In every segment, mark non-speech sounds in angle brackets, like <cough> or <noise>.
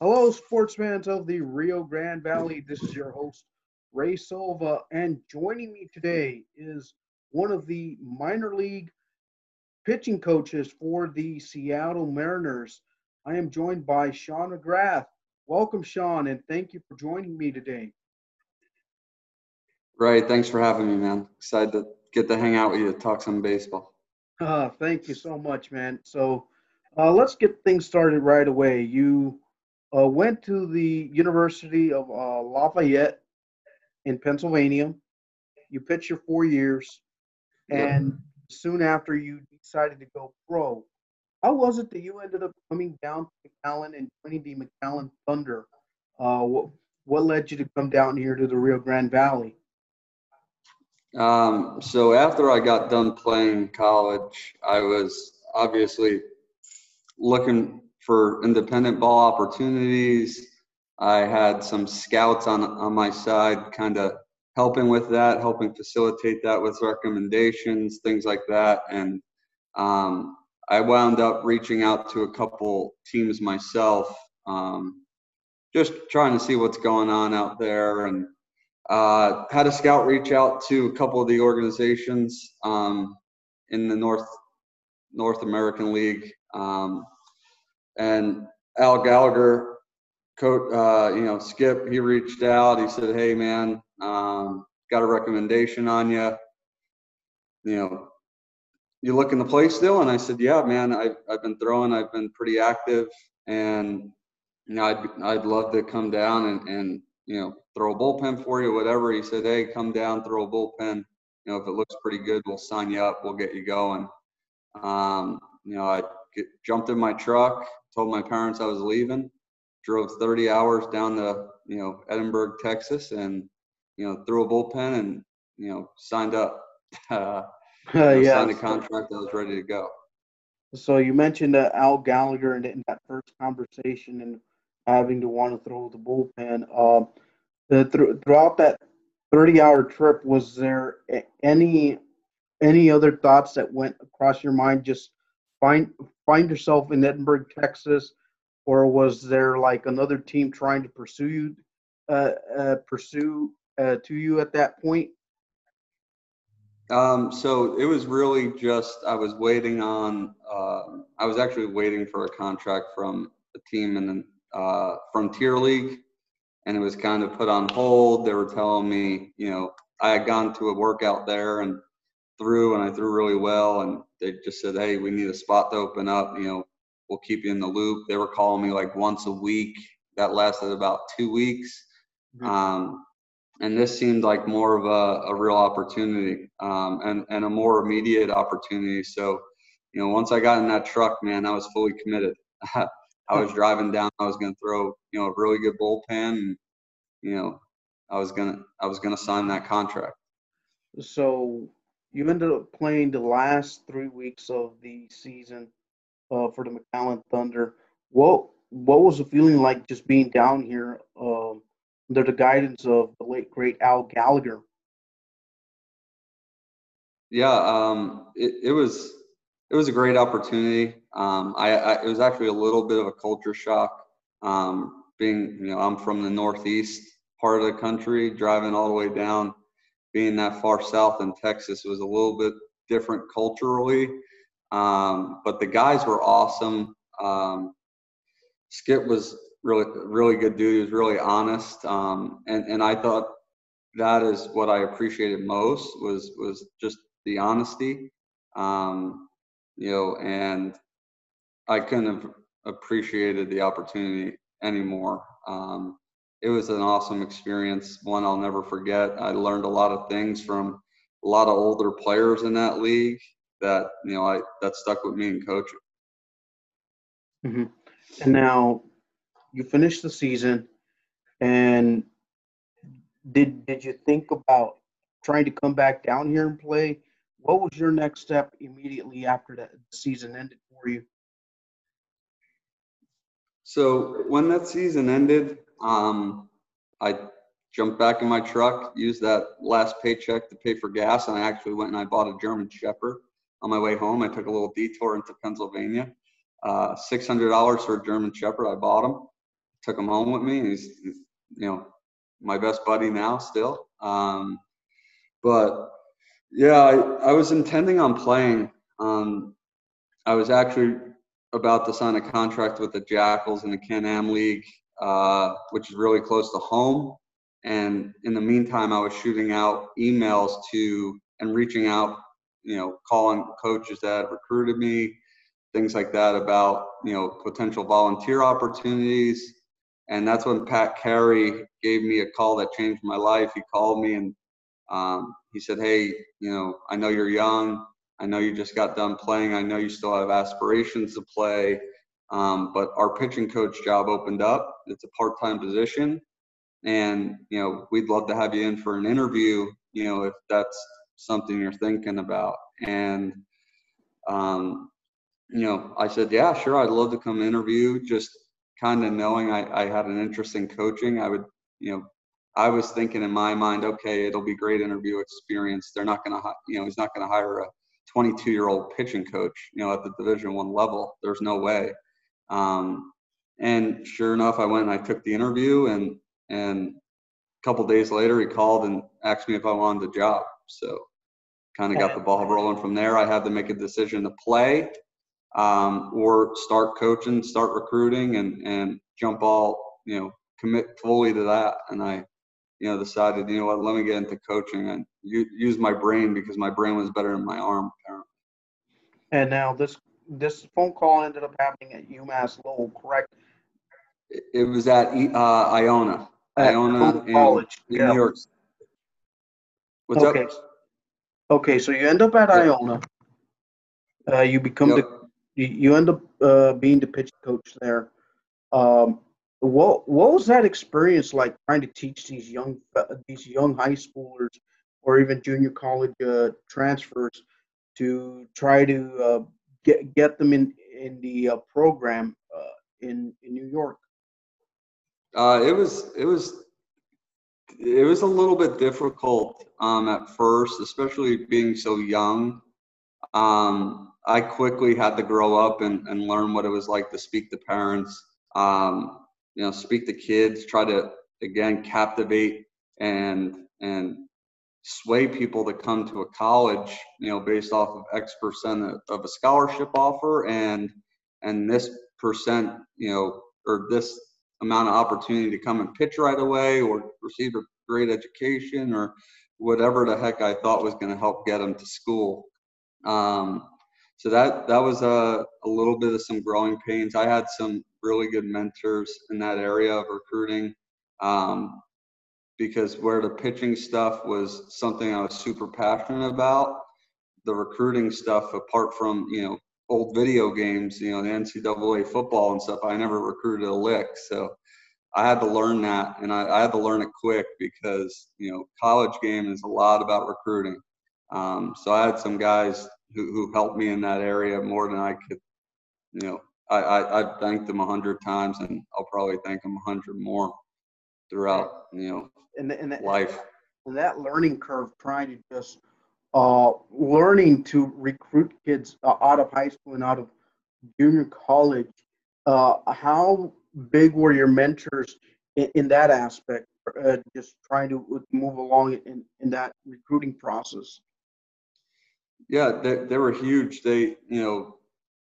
Hello, sports fans of the Rio Grande Valley. This is your host, Ray Silva, and joining me today is one of the minor league pitching coaches for the Seattle Mariners. I am joined by Sean McGrath. Welcome, Sean, and thank you for joining me today. Ray, Thanks for having me, man. Excited to get to hang out with you, talk some baseball. Uh, thank you so much, man. So uh, let's get things started right away. You uh, went to the University of uh, Lafayette in Pennsylvania. You pitched your four years, and yep. soon after you decided to go pro. How was it that you ended up coming down to McAllen and joining the McAllen Thunder? Uh, what, what led you to come down here to the Rio Grande Valley? Um, so after I got done playing college, I was obviously looking for independent ball opportunities. I had some scouts on on my side, kind of helping with that, helping facilitate that with recommendations, things like that. And um, I wound up reaching out to a couple teams myself, um, just trying to see what's going on out there. And uh, had a scout reach out to a couple of the organizations um, in the North North American League. Um, and Al Gallagher, coach, uh, you know, Skip, he reached out. He said, "Hey, man, um, got a recommendation on you. You know, you looking to play still?" And I said, "Yeah, man. I've I've been throwing. I've been pretty active, and you know, I'd I'd love to come down and and you know throw a bullpen for you, whatever." He said, "Hey, come down, throw a bullpen. You know, if it looks pretty good, we'll sign you up. We'll get you going." Um, you know, I get, jumped in my truck, told my parents I was leaving, drove 30 hours down to you know Edinburg, Texas, and you know threw a bullpen and you know signed up. <laughs> Uh, uh, <laughs> yeah, signed a contract. I was ready to go. So you mentioned uh, Al Gallagher in, in, that first conversation and having to want to throw the bullpen. Uh, the, th- throughout that 30-hour trip, was there any any other thoughts that went across your mind? Just find find yourself in Edinburg, Texas, or was there like another team trying to pursue you, uh, uh, pursue uh, to you at that point? Um, so it was really just I was waiting on. Uh, I was actually waiting for a contract from a team in the uh, Frontier League, and it was kind of put on hold. They were telling me, you know, I had gone to a workout there and threw, and I threw really well, and they just said, "Hey, we need a spot to open up. You know, we'll keep you in the loop." They were calling me like once a week. That lasted about two weeks, mm-hmm. um, and this seemed like more of a, a real opportunity um, and and a more immediate opportunity. So, you know, once I got in that truck, man, I was fully committed. <laughs> I was driving down. I was going to throw, you know, a really good bullpen. And, you know, I was gonna I was gonna sign that contract. So you ended up playing the last three weeks of the season uh, for the McAllen Thunder. What what was the feeling like just being down here um, under the guidance of the late great Al Gallagher? Yeah, um, it, it was it was a great opportunity. Um, I, I, it was actually a little bit of a culture shock. Um, being you know I'm from the northeast part of the country, driving all the way down being that far south in Texas was a little bit different culturally. Um, but the guys were awesome. Um, Skip was really, really good dude. He was really honest. Um, and, and I thought that is what I appreciated most was, was just the honesty. Um, you know, and I couldn't have appreciated the opportunity anymore. Um, it was an awesome experience, one I'll never forget. I learned a lot of things from a lot of older players in that league that you know I that stuck with me in coaching. Mm-hmm. And now you finished the season, and did did you think about trying to come back down here and play? What was your next step immediately after that season ended for you? So when that season ended, um, I jumped back in my truck, used that last paycheck to pay for gas, and I actually went and I bought a German Shepherd. On my way home, I took a little detour into Pennsylvania. Uh, $600 for a German Shepherd. I bought him. took him home with me. He's, you know, my best buddy now still. Um, but yeah, I, I was intending on playing. Um, I was actually about to sign a contract with the Jackals in the Can-Am League, uh, which is really close to home. And in the meantime, I was shooting out emails to and reaching out, you know, calling coaches that recruited me, things like that about, you know, potential volunteer opportunities. And that's when Pat Carey gave me a call that changed my life. He called me and um, he said, Hey, you know, I know you're young. I know you just got done playing. I know you still have aspirations to play. Um, but our pitching coach job opened up. It's a part time position. And you know we'd love to have you in for an interview you know if that's something you're thinking about. And um, you know i said yeah sure i'd love to come interview. Just kind of knowing I, I had an interest in coaching i would you know i was thinking in my mind okay it'll be great interview experience. They're not going to you know he's not going to hire a 22 year old pitching coach you know at the division one level. There's no way um, and sure enough i went and i took the interview and and a couple days later, he called and asked me if I wanted the job. So kind of got the ball rolling from there. I had to make a decision to play um, or start coaching, start recruiting, and and jump all you know commit fully to that. And I you know decided you know what let me get into coaching and use my brain because my brain was better than my arm apparently. And now this this phone call ended up happening at UMass Lowell, correct? It was at uh, Iona. Iona in, College. in yeah. New York. What's okay. up? Okay, so you end up at Yep. Iona. Uh, you become Yep. the you, end up uh, being the pitch coach there. Um, what what was that experience like trying to teach these young uh, these young high schoolers or even junior college uh, transfers to try to uh, get get them in in the uh, program uh, in in New York? Uh, it was it was it was a little bit difficult um, at first, especially being so young. Um, I quickly had to grow up and, and learn what it was like to speak to parents, um, you know, speak to kids, try to again captivate and and sway people to come to a college, you know, based off of X percent of a scholarship offer and and this percent, you know, or this amount of opportunity to come and pitch right away or receive a great education or whatever the heck I thought was going to help get them to school. Um, so that that was a, a little bit of some growing pains. I had some really good mentors in that area of recruiting um, because where the pitching stuff was something I was super passionate about, the recruiting stuff, apart from you know old video games, you know, the NCAA football and stuff, I never recruited a lick. So I had to learn that and I, I had to learn it quick because, you know, college game is a lot about recruiting. Um, so I had some guys who, who helped me in that area more than I could, you know, I, I, I thanked them a hundred times and I'll probably thank them a hundred more throughout, you know, And and that, life. and that learning curve, trying to just uh, learning to recruit kids uh, out of high school and out of junior college. Uh, how big were your mentors in, in that aspect? Uh, just trying to move along in, in that recruiting process. Yeah, they, they were huge. They, you know,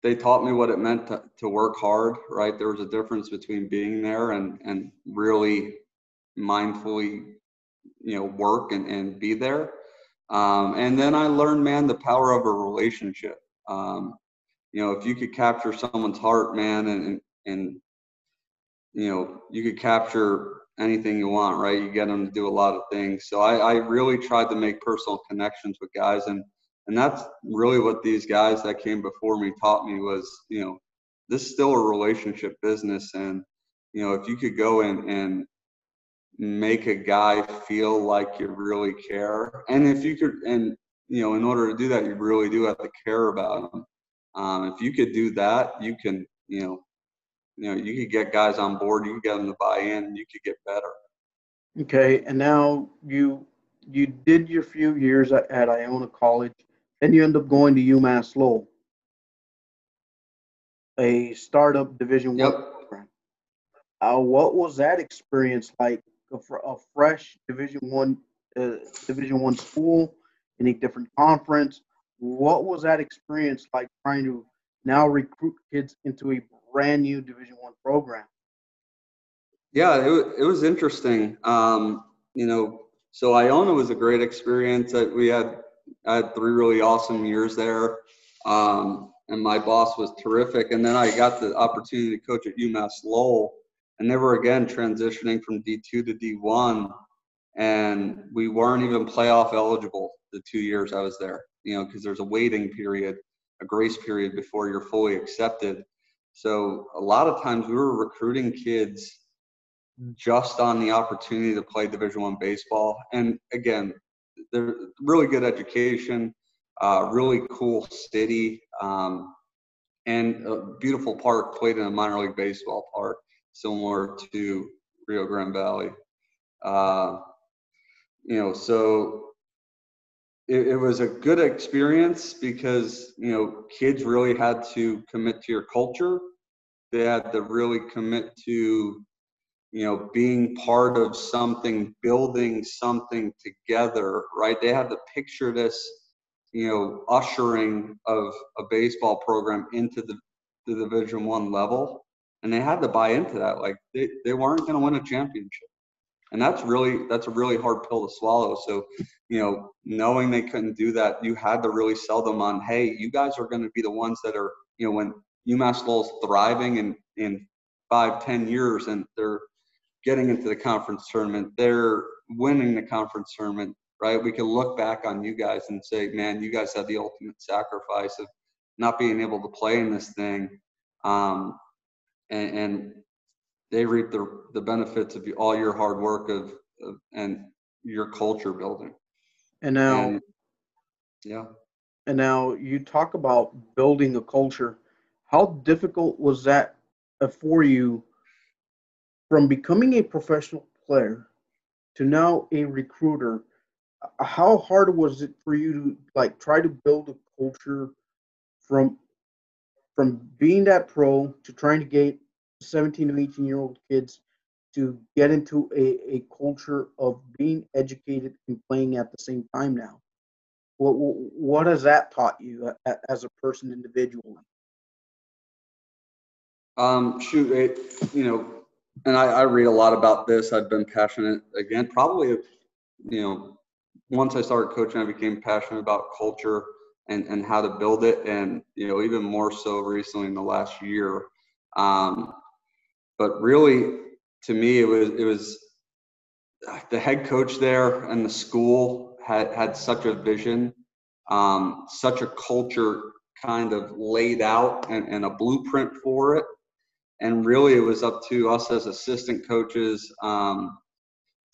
they taught me what it meant to, to work hard, right? There was a difference between being there and, and really mindfully, you know, work and, and be there. Um, and then I learned, man, the power of a relationship. Um, you know, if you could capture someone's heart, man, and, and, you know, you could capture anything you want, right? You get them to do a lot of things. So I, I really tried to make personal connections with guys. And, and that's really what these guys that came before me taught me was, you know, this is still a relationship business. And, you know, if you could go in and make a guy feel like you really care. And if you could, and you know, in order to do that, you really do have to care about them. Um, if you could do that, you can, you know, you know, you could get guys on board. You could get them to buy in. You could get better. Okay, and now you you did your few years at Iona College, then you end up going to UMass Lowell, a startup Division Yep. One program. Uh, what was that experience like? A, a fresh Division One, uh, Division One school in a different conference. What was that experience like trying to now recruit kids into a brand new Division One program? Yeah, it, it was interesting. Um, you know, so Iona was a great experience. That we had I had three really awesome years there, um, and my boss was terrific. And then I got the opportunity to coach at UMass Lowell, and they were again transitioning from D2 to D1, and we weren't even playoff eligible the two years I was there. You know, because there's a waiting period, a grace period before you're fully accepted. So a lot of times we were recruiting kids just on the opportunity to play Division One baseball. And again, they're really good education, uh, really cool city, um, and a beautiful park. Played in a minor league baseball park, similar to Rio Grande Valley. Uh, you know, so it, it, was a good experience because you know kids really had to commit to your culture. They had to really commit to you know, being part of something, building something together, right? They had to picture this, you know, ushering of a baseball program into the, the Division One level, and they had to buy into that. Like they, they weren't going to win a championship, and that's really that's a really hard pill to swallow. So, you know, knowing they couldn't do that, you had to really sell them on, hey, you guys are going to be the ones that are, you know, when UMass Lowell's thriving in in five, ten years, and they're getting into the conference tournament, they're winning the conference tournament, right? We can look back on you guys and say, man, you guys had the ultimate sacrifice of not being able to play in this thing. Um, and, and, they reap the, the benefits of all your hard work of, of and your culture building. And now, and, yeah. And now you talk about building a culture. How difficult was that for you from becoming a professional player to now a recruiter how hard was it for you to like try to build a culture from from being that pro to trying to get 17 and 18 year old kids to get into a, a culture of being educated and playing at the same time now? What what has that taught you as a person individually? Um shoot it, you know and I, I read a lot about this. I've been passionate again, probably, you know, once I started coaching, I became passionate about culture and, and how to build it. And, you know, even more so recently in the last year. Um, but really, to me, it was, it was the head coach there and the school had, had such a vision, um, such a culture kind of laid out and, and a blueprint for it and really it was up to us as assistant coaches um,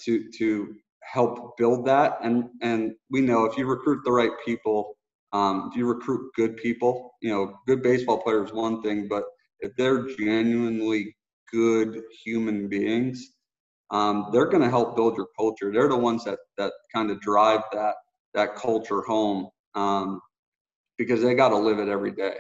to to help build that. And and we know if you recruit the right people um, if you recruit good people you know good baseball players one thing but if they're genuinely good human beings um, they're going to help build your culture. They're the ones that that kind of drive that that culture home um, because they got to live it every day.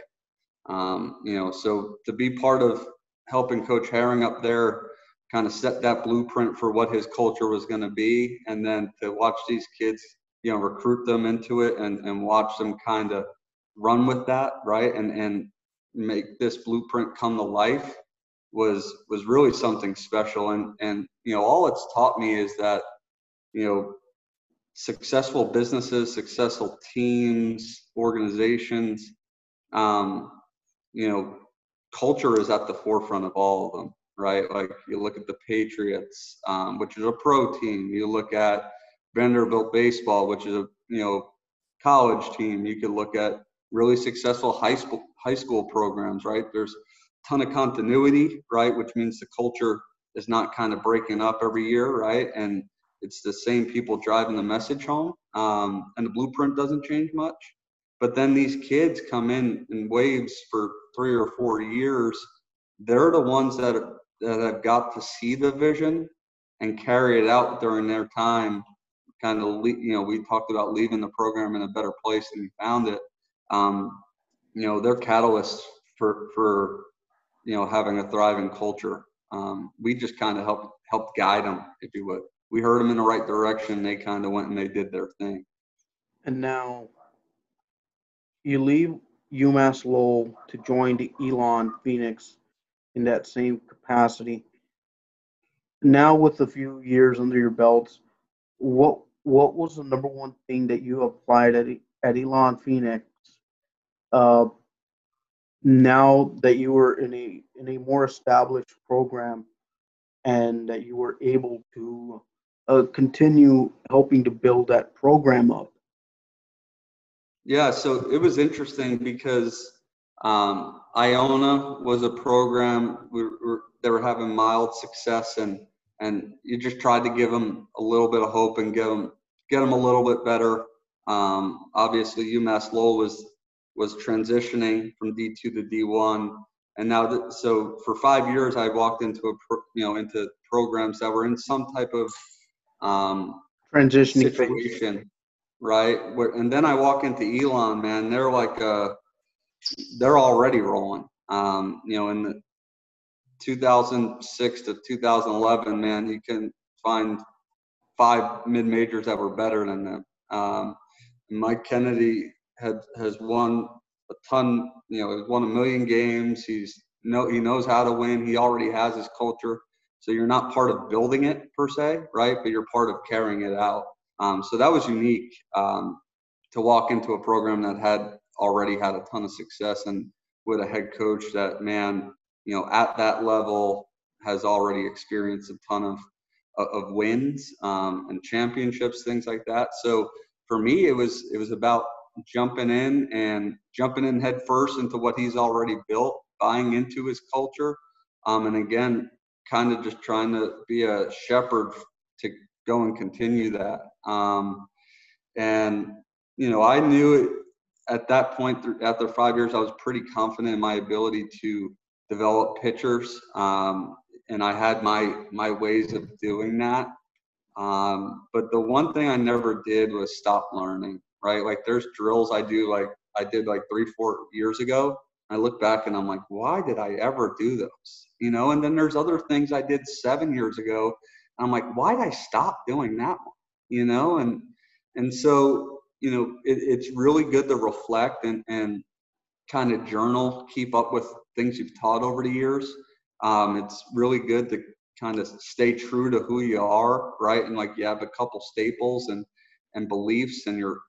Um, you know so to be part of helping Coach Harring up there kind of set that blueprint for what his culture was going to be, and then to watch these kids, you know, recruit them into it and and watch them kind of run with that, right, and and make this blueprint come to life was was really something special. And and you know all it's taught me is that you know successful businesses successful teams organizations um, you know culture is at the forefront of all of them, right? Like you look at the Patriots, um, which is a pro team. You look at Vanderbilt baseball, which is a you know college team. You could look at really successful high school high school programs, right? There's a ton of continuity, right? Which means the culture is not kind of breaking up every year, right? And it's the same people driving the message home, um, and the blueprint doesn't change much. But then these kids come in in waves for three or four years. They're the ones that that have got to see the vision and carry it out during their time. Kind of, you know, we talked about leaving the program in a better place than we found it. Um, you know, they're catalysts for for you know having a thriving culture. Um, we just kind of helped helped guide them, if you would. We heard them in the right direction. They kind of went and they did their thing. And now you leave UMass Lowell to join the Elon Phoenix in that same capacity. Now, with a few years under your belts, what what was the number one thing that you applied at at Elon Phoenix? Uh, now that you were in a in a more established program, and that you were able to uh, continue helping to build that program up. Yeah, so it was interesting because um, Iona was a program we were, they were having mild success, and and you just tried to give them a little bit of hope and get them get them a little bit better. Um, obviously, UMass Lowell was was transitioning from D2 to D1, and now that, so for five years I walked into a pro, you know into programs that were in some type of um, transitioning situation. Phase right? And then I walk into Elon, man, they're like, uh, they're already rolling. Um, you know, in the 2006 to 2011, man, you can find five mid majors that were better than them. Um, Mike Kennedy had has won a ton. You know, he's won a million games. He's no, he knows how to win. He already has his culture. So you're not part of building it per se, right? But you're part of carrying it out. Um, so that was unique um, to walk into a program that had already had a ton of success and with a head coach that man, you know, at that level has already experienced a ton of of wins um, and championships, things like that. So for me, it was it was about jumping in and jumping in head first into what he's already built, buying into his culture, um, and again, kind of just trying to be a shepherd to go and continue that. Um, and you know, I knew at that point after five years, I was pretty confident in my ability to develop pitchers, um, and I had my my ways of doing that. Um, but the one thing I never did was stop learning. Right, like there's drills I do like I did like three, four years ago. I look back and I'm like, why did I ever do those? You know, and then there's other things I did seven years ago I'm like, why did I stop doing that one? You know, and and so you know, it, it's really good to reflect and and kind of journal, keep up with things you've taught over the years. Um, it's really good to kind of stay true to who you are, right? And like you have a couple staples and and beliefs, and you're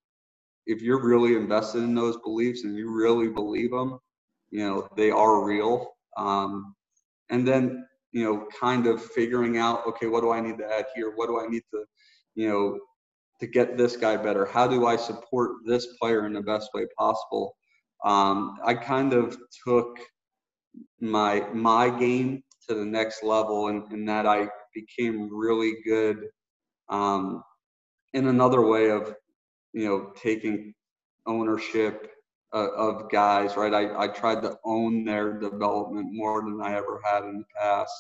if you're really invested in those beliefs and you really believe them, you know they are real. Um, and then you know, kind of figuring out, okay, what do I need to add here? What do I need to, you know, to get this guy better? How do I support this player in the best way possible? Um, I kind of took my my game to the next level, and in, in that I became really good um, in another way of, you know, taking ownership uh, of guys, right? I, I tried to own their development more than I ever had in the past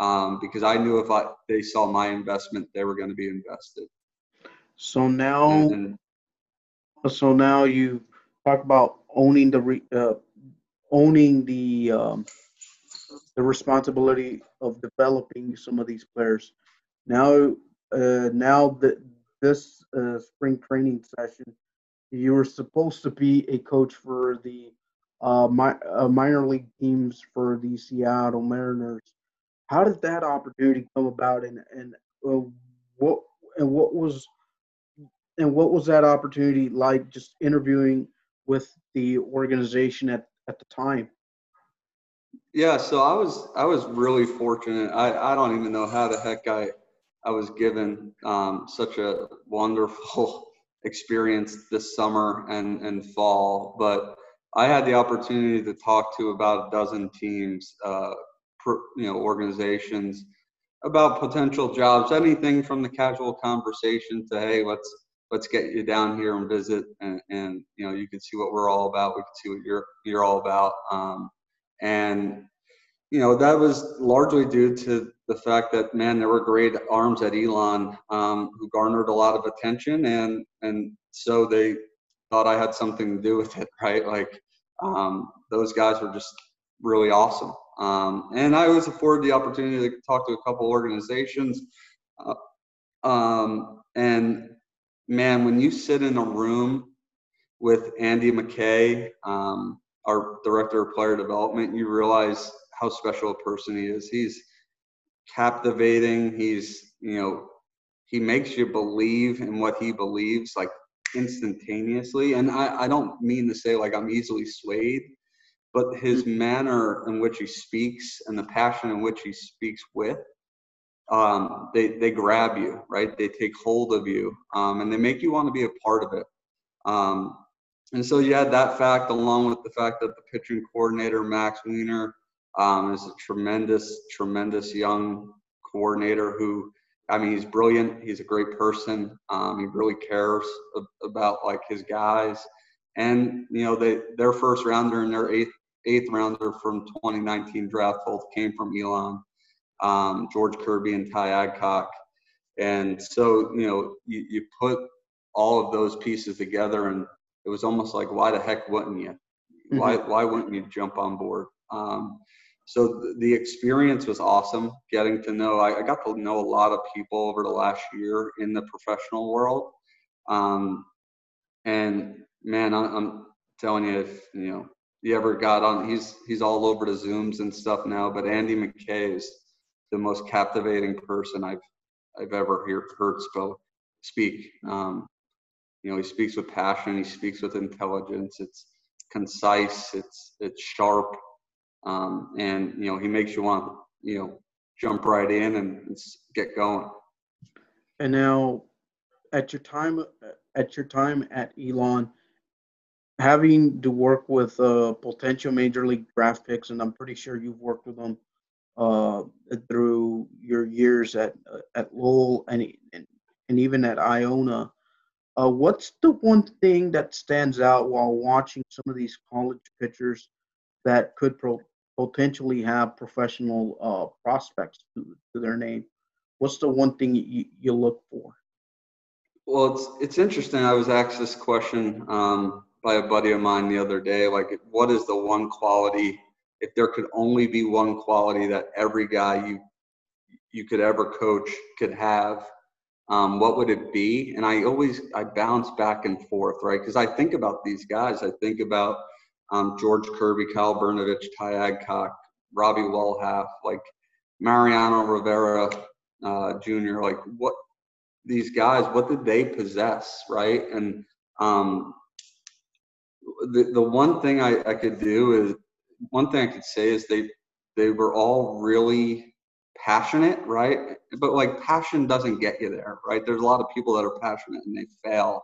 um, because I knew if I, they saw my investment, they were going to be invested. So now, and, so now you talk about owning the re, uh, owning the um, the responsibility of developing some of these players. Now, uh, now that this uh, spring training session, you were supposed to be a coach for the uh, my, uh, minor league teams for the Seattle Mariners. How did that opportunity come about, and and uh, what and what was and what was that opportunity like? Just interviewing with the organization at at the time. Yeah, so I was I was really fortunate. I, I don't even know how the heck I I was given um, such a wonderful <laughs> experience this summer and, and fall. But I had the opportunity to talk to about a dozen teams, uh, you know, organizations about potential jobs, anything from the casual conversation to, hey, let's let's get you down here and visit and, and you know you can see what we're all about we can see what you're you're all about um, and you know that was largely due to the fact that man, there were great arms at Elon um, who garnered a lot of attention, and and so they thought I had something to do with it, <laughs> right? Like um, those guys were just really awesome, Um, and I was afforded the opportunity to talk to a couple organizations. Uh, um, and man, when you sit in a room with Andy McKay, um, our director of player development, you realize how special a person he is. He's captivating. He's, you know, he makes you believe in what he believes like instantaneously. And I, I don't mean to say like I'm easily swayed, but his mm-hmm. manner in which he speaks and the passion in which he speaks with, um, they, they grab you, right? They take hold of you um, and they make you want to be a part of it. Um, and so you had that fact along with the fact that the pitching coordinator, Max Weiner, um, is a tremendous, tremendous young coordinator who, I mean, he's brilliant. He's a great person. Um, he really cares about like his guys. And you know, they their first rounder and their eighth eighth rounder from 2019 draft both came from Elon, um, George Kirby and Ty Adcock. And so, you know, you, you put all of those pieces together and it was almost like, why the heck wouldn't you? Mm-hmm. Why, why wouldn't you jump on board? Um, so the experience was awesome getting to know I, I, got to know a lot of people over the last year in the professional world um, and man I, i'm telling you if you know you ever got on he's he's all over the zooms and stuff now but andy mckay is the most captivating person i've i've ever hear, heard spoke speak um, you know he speaks with passion he speaks with intelligence it's concise it's it's sharp um, and you know he makes you want you know jump right in and get going. And now, at your time at your time at Elon, having to work with uh, potential major league draft picks, and I'm pretty sure you've worked with them uh, through your years at uh, at Lowell and, and and even at Iona. Uh, what's the one thing that stands out while watching some of these college pitchers that could pro- potentially have professional uh, prospects to, to, their name, what's the one thing you, you look for? Well, it's it's interesting. I was asked this question um, by a buddy of mine the other day. Like, what is the one quality? If there could only be one quality that every guy you you could ever coach could have, um, what would it be? And I always I bounce back and forth, right? Because I think about these guys. I think about um, George Kirby, Kyle Brnovich Ty Adcock, Robbie Welhaf, like Mariano Rivera uh, Jr. Like what these guys, what did they possess, right? And um, the the one thing I, I could do is one thing I could say is they they were all really passionate, right? But like passion doesn't get you there, right? There's a lot of people that are passionate and they fail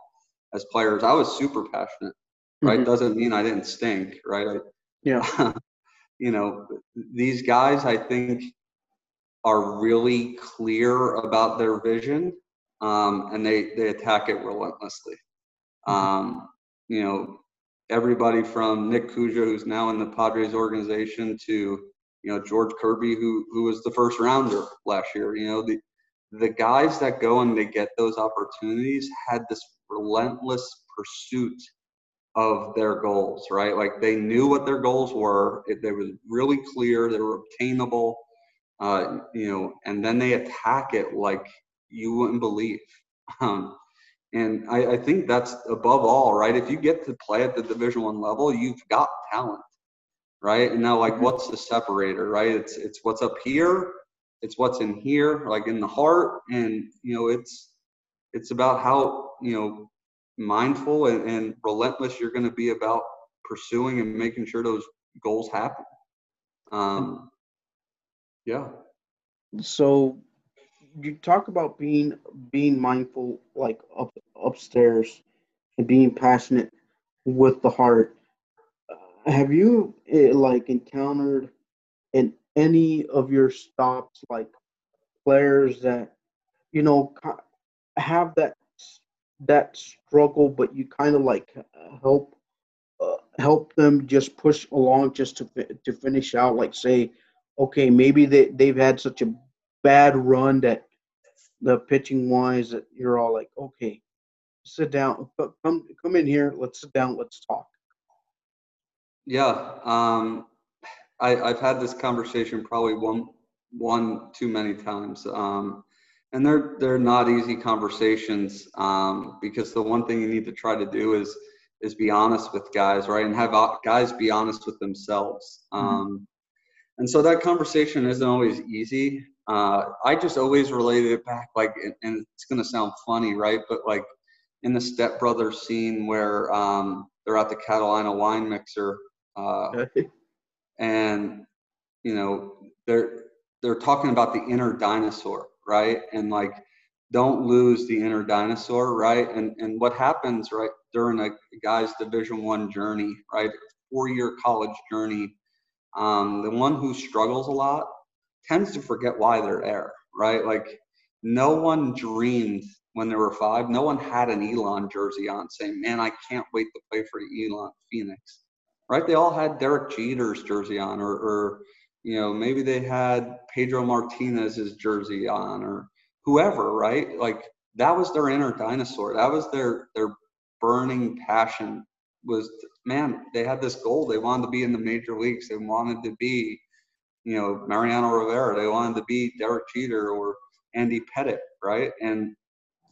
as players. I was super passionate right? Mm-hmm. Doesn't mean I didn't stink, right? I, yeah. <laughs> you know, these guys, I think, are really clear about their vision, um, and they they attack it relentlessly. Mm-hmm. Um, you know, everybody from Nick Kuzia, who's now in the Padres organization, to you know George Kirby, who who was the first rounder last year. You know, the the guys that go and they get those opportunities had this relentless pursuit of their goals, right? Like they knew what their goals were. It, they was really clear. They were obtainable, uh, you know, and then they attack it like you wouldn't believe. <laughs> Um, and I, I, think that's above all, right? If you get to play at the Division One level, you've got talent, right? And now, like, mm-hmm. what's the separator, right? It's it's what's up here, it's what's in here, like in the heart, and you know, it's it's about how you know mindful and, and relentless you're going to be about pursuing and making sure those goals happen. Um, yeah. So you talk about being being mindful, like up upstairs, and being passionate with the heart. Uh, have you uh, like encountered in any of your stops like players that you know have that that struggle, but you kind of like help uh, help them just push along just to to finish out. Like say, okay, maybe they they've had such a bad run that the pitching wise that you're all like, okay, sit down, come come in here, let's sit down, let's talk. Yeah, um, I, I've had this conversation probably one one too many times. Um, and they're they're not easy conversations um, because the one thing you need to try to do is is be honest with guys, right, and have guys be honest with themselves. Mm-hmm. Um, and so that conversation isn't always easy. Uh, I just always related it back, like, and it's gonna sound funny, right? But like in the Step Brothers scene where um, they're at the Catalina wine mixer, uh, and you know they're they're talking about the inner dinosaur, right? And like, don't lose the inner dinosaur, right? And and what happens, right, during a guy's Division One journey, right, four-year college journey, um, the one who struggles a lot tends to forget why they're there, right? Like, no one dreamed when they were five, no one had an Elon jersey on saying, man, I can't wait to play for Elon Phoenix, right? They all had Derek Jeter's jersey on, or, or you know, maybe they had Pedro Martinez's jersey on, or whoever, right? Like that was their inner dinosaur. That was their their burning passion. Was man, they had this goal. They wanted to be in the major leagues. They wanted to be, you know, Mariano Rivera. They wanted to be Derek Jeter or Andy Pettitte, right? And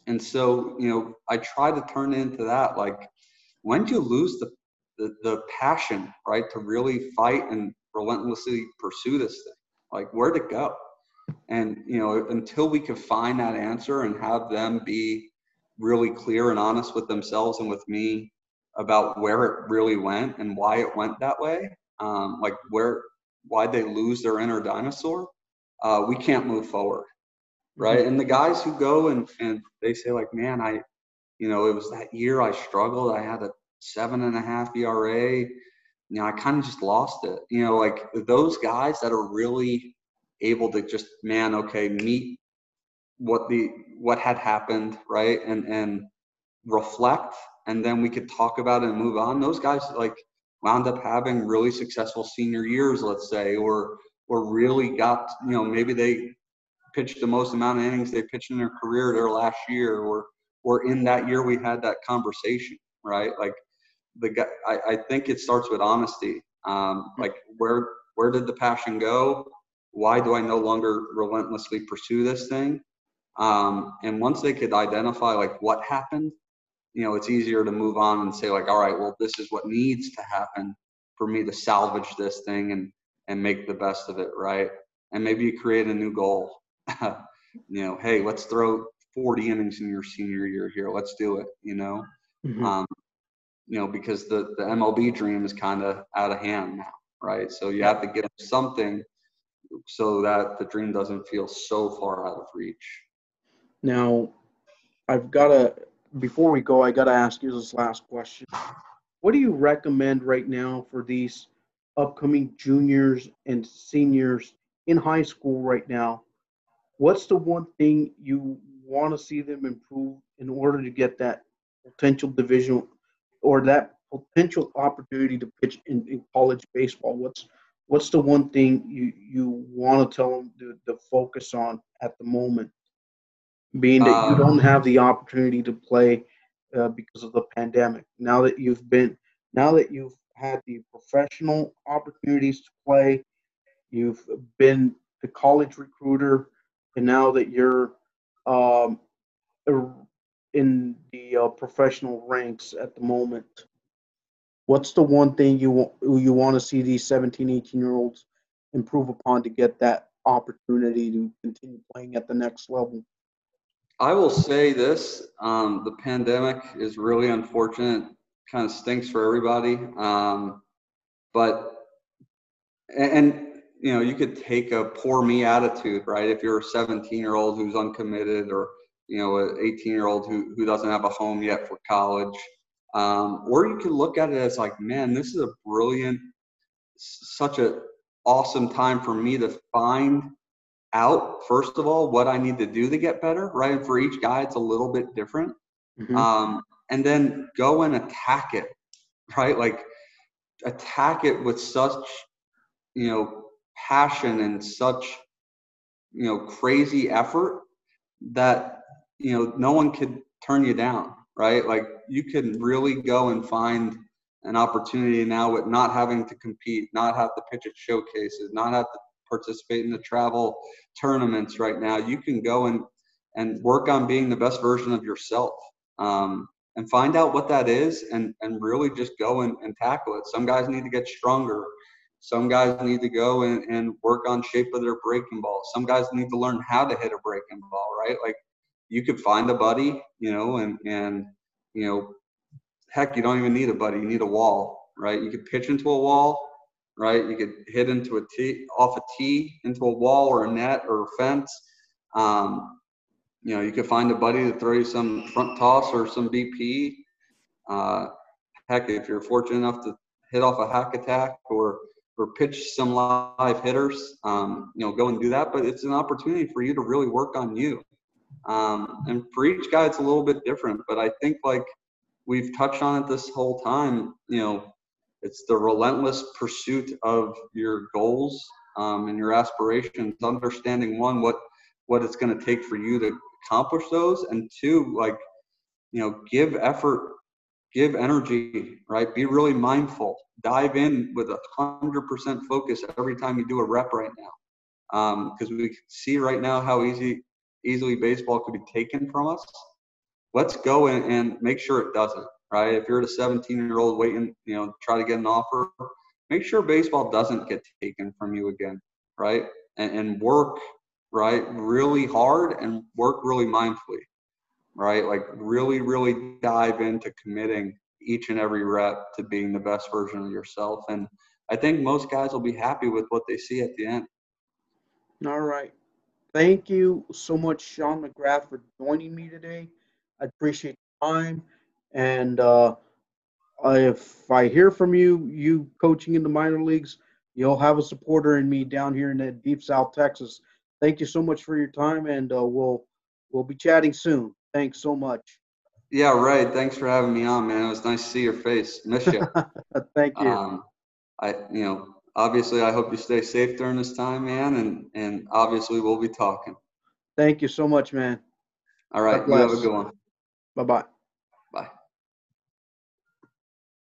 and so, you know, I try to turn into that. Like, when do you lose the, the, the passion, right, to really fight and relentlessly pursue this thing? Like, where'd it go? And, you know, until we can find that answer and have them be really clear and honest with themselves and with me about where it really went and why it went that way, um, like where, why they lose their inner dinosaur, uh, we can't move forward right? And the guys who go and, and they say like, man, I, you know, it was that year I struggled. I had a seven and a half ERA. You know, I kind of just lost it. You know, like those guys that are really able to just, man, okay, meet what the what had happened, right? And and reflect, and then we could talk about it and move on. Those guys like wound up having really successful senior years, let's say, or or really got, you know, maybe they pitched the most amount of innings they pitched in their career their last year, or or in that year we had that conversation, right? Like the guy, I, I think it starts with honesty. Um, like where where did the passion go? Why do I no longer relentlessly pursue this thing? Um, and once they could identify like what happened, you know, it's easier to move on and say like, all right, well, this is what needs to happen for me to salvage this thing and and make the best of it, right? And maybe you create a new goal. <laughs> you know, hey, let's throw 40 innings in your senior year here. Let's do it. You know, mm-hmm. um, you know, because the the MLB dream is kind of out of hand now, right? So you have to give something so that the dream doesn't feel so far out of reach. Now, I've got to before we go, I got to ask you this last question. What do you recommend right now for these upcoming juniors and seniors in high school right now what's the one thing you want to see them improve in order to get that potential division or that potential opportunity to pitch in, in college baseball? What's what's the one thing you you want to tell them to, to focus on at the moment? Being that um, you don't have the opportunity to play uh, because of the pandemic. Now that you've been, now that you've had the professional opportunities to play, you've been the college recruiter and now that you're um, in the uh, professional ranks at the moment, what's the one thing you want, you want to see these 17, 18 year olds improve upon to get that opportunity to continue playing at the next level? I will say this: um, the pandemic is really unfortunate. Kind of stinks for everybody, um, but and you know, you could take a poor me attitude, right? If you're a 17 year old who's uncommitted or, you know, an 18 year old who, who doesn't have a home yet for college. Um, or you could look at it as like, man, this is a brilliant, such a awesome time for me to find out, first of all, what I need to do to get better, right? And for each guy, it's a little bit different. Mm-hmm. Um, and then go and attack it, right? Like attack it with such, you know, passion and such you know crazy effort that you know no one could turn you down right like you can really go and find an opportunity now with not having to compete, not have to pitch at showcases, not have to participate in the travel tournaments right now. You can go and and work on being the best version of yourself. Um, and find out what that is and, and really just go and, and tackle it. Some guys need to get stronger. Some guys need to go and, and work on shape of their breaking ball. Some guys need to learn how to hit a breaking ball, right? Like you could find a buddy, you know, and, and, you know, heck, you don't even need a buddy. You need a wall, right? You could pitch into a wall, right? You could hit into a tee, off a tee into a wall or a net or a fence. Um, you know, you could find a buddy to throw you some front toss or some BP. Uh, heck, if you're fortunate enough to hit off a hack attack or or pitch some live hitters, um, you know, go and do that. But it's an opportunity for you to really work on you. Um, and for each guy, it's a little bit different. But I think like we've touched on it this whole time, you know, it's the relentless pursuit of your goals um, and your aspirations. Understanding one what what it's going to take for you to accomplish those and two like you know give effort give energy right? Be really mindful. Dive in with a hundred percent focus every time you do a rep right now because um, we see right now how easy easily baseball could be taken from us. Let's go in and make sure it doesn't right if you're a 17 year old waiting you know try to get an offer make sure baseball doesn't get taken from you again right and, and work right? Really hard and work really mindfully, right? Like really, really dive into committing each and every rep to being the best version of yourself. And I think most guys will be happy with what they see at the end. All right. Thank you so much, Sean McGrath, for joining me today. I appreciate the time. And uh, if I hear from you, you coaching in the minor leagues, you'll have a supporter in me down here in the deep South Texas thank you so much for your time, and uh, we'll we'll be chatting soon. Thanks so much. Yeah, right. Thanks for having me on, man. It was nice to see your face. Miss you. <laughs> thank you. Um, I, you know, obviously, I hope you stay safe during this time, man, and and obviously, we'll be talking. Thank you so much, man. All right. You have a good one. Bye bye.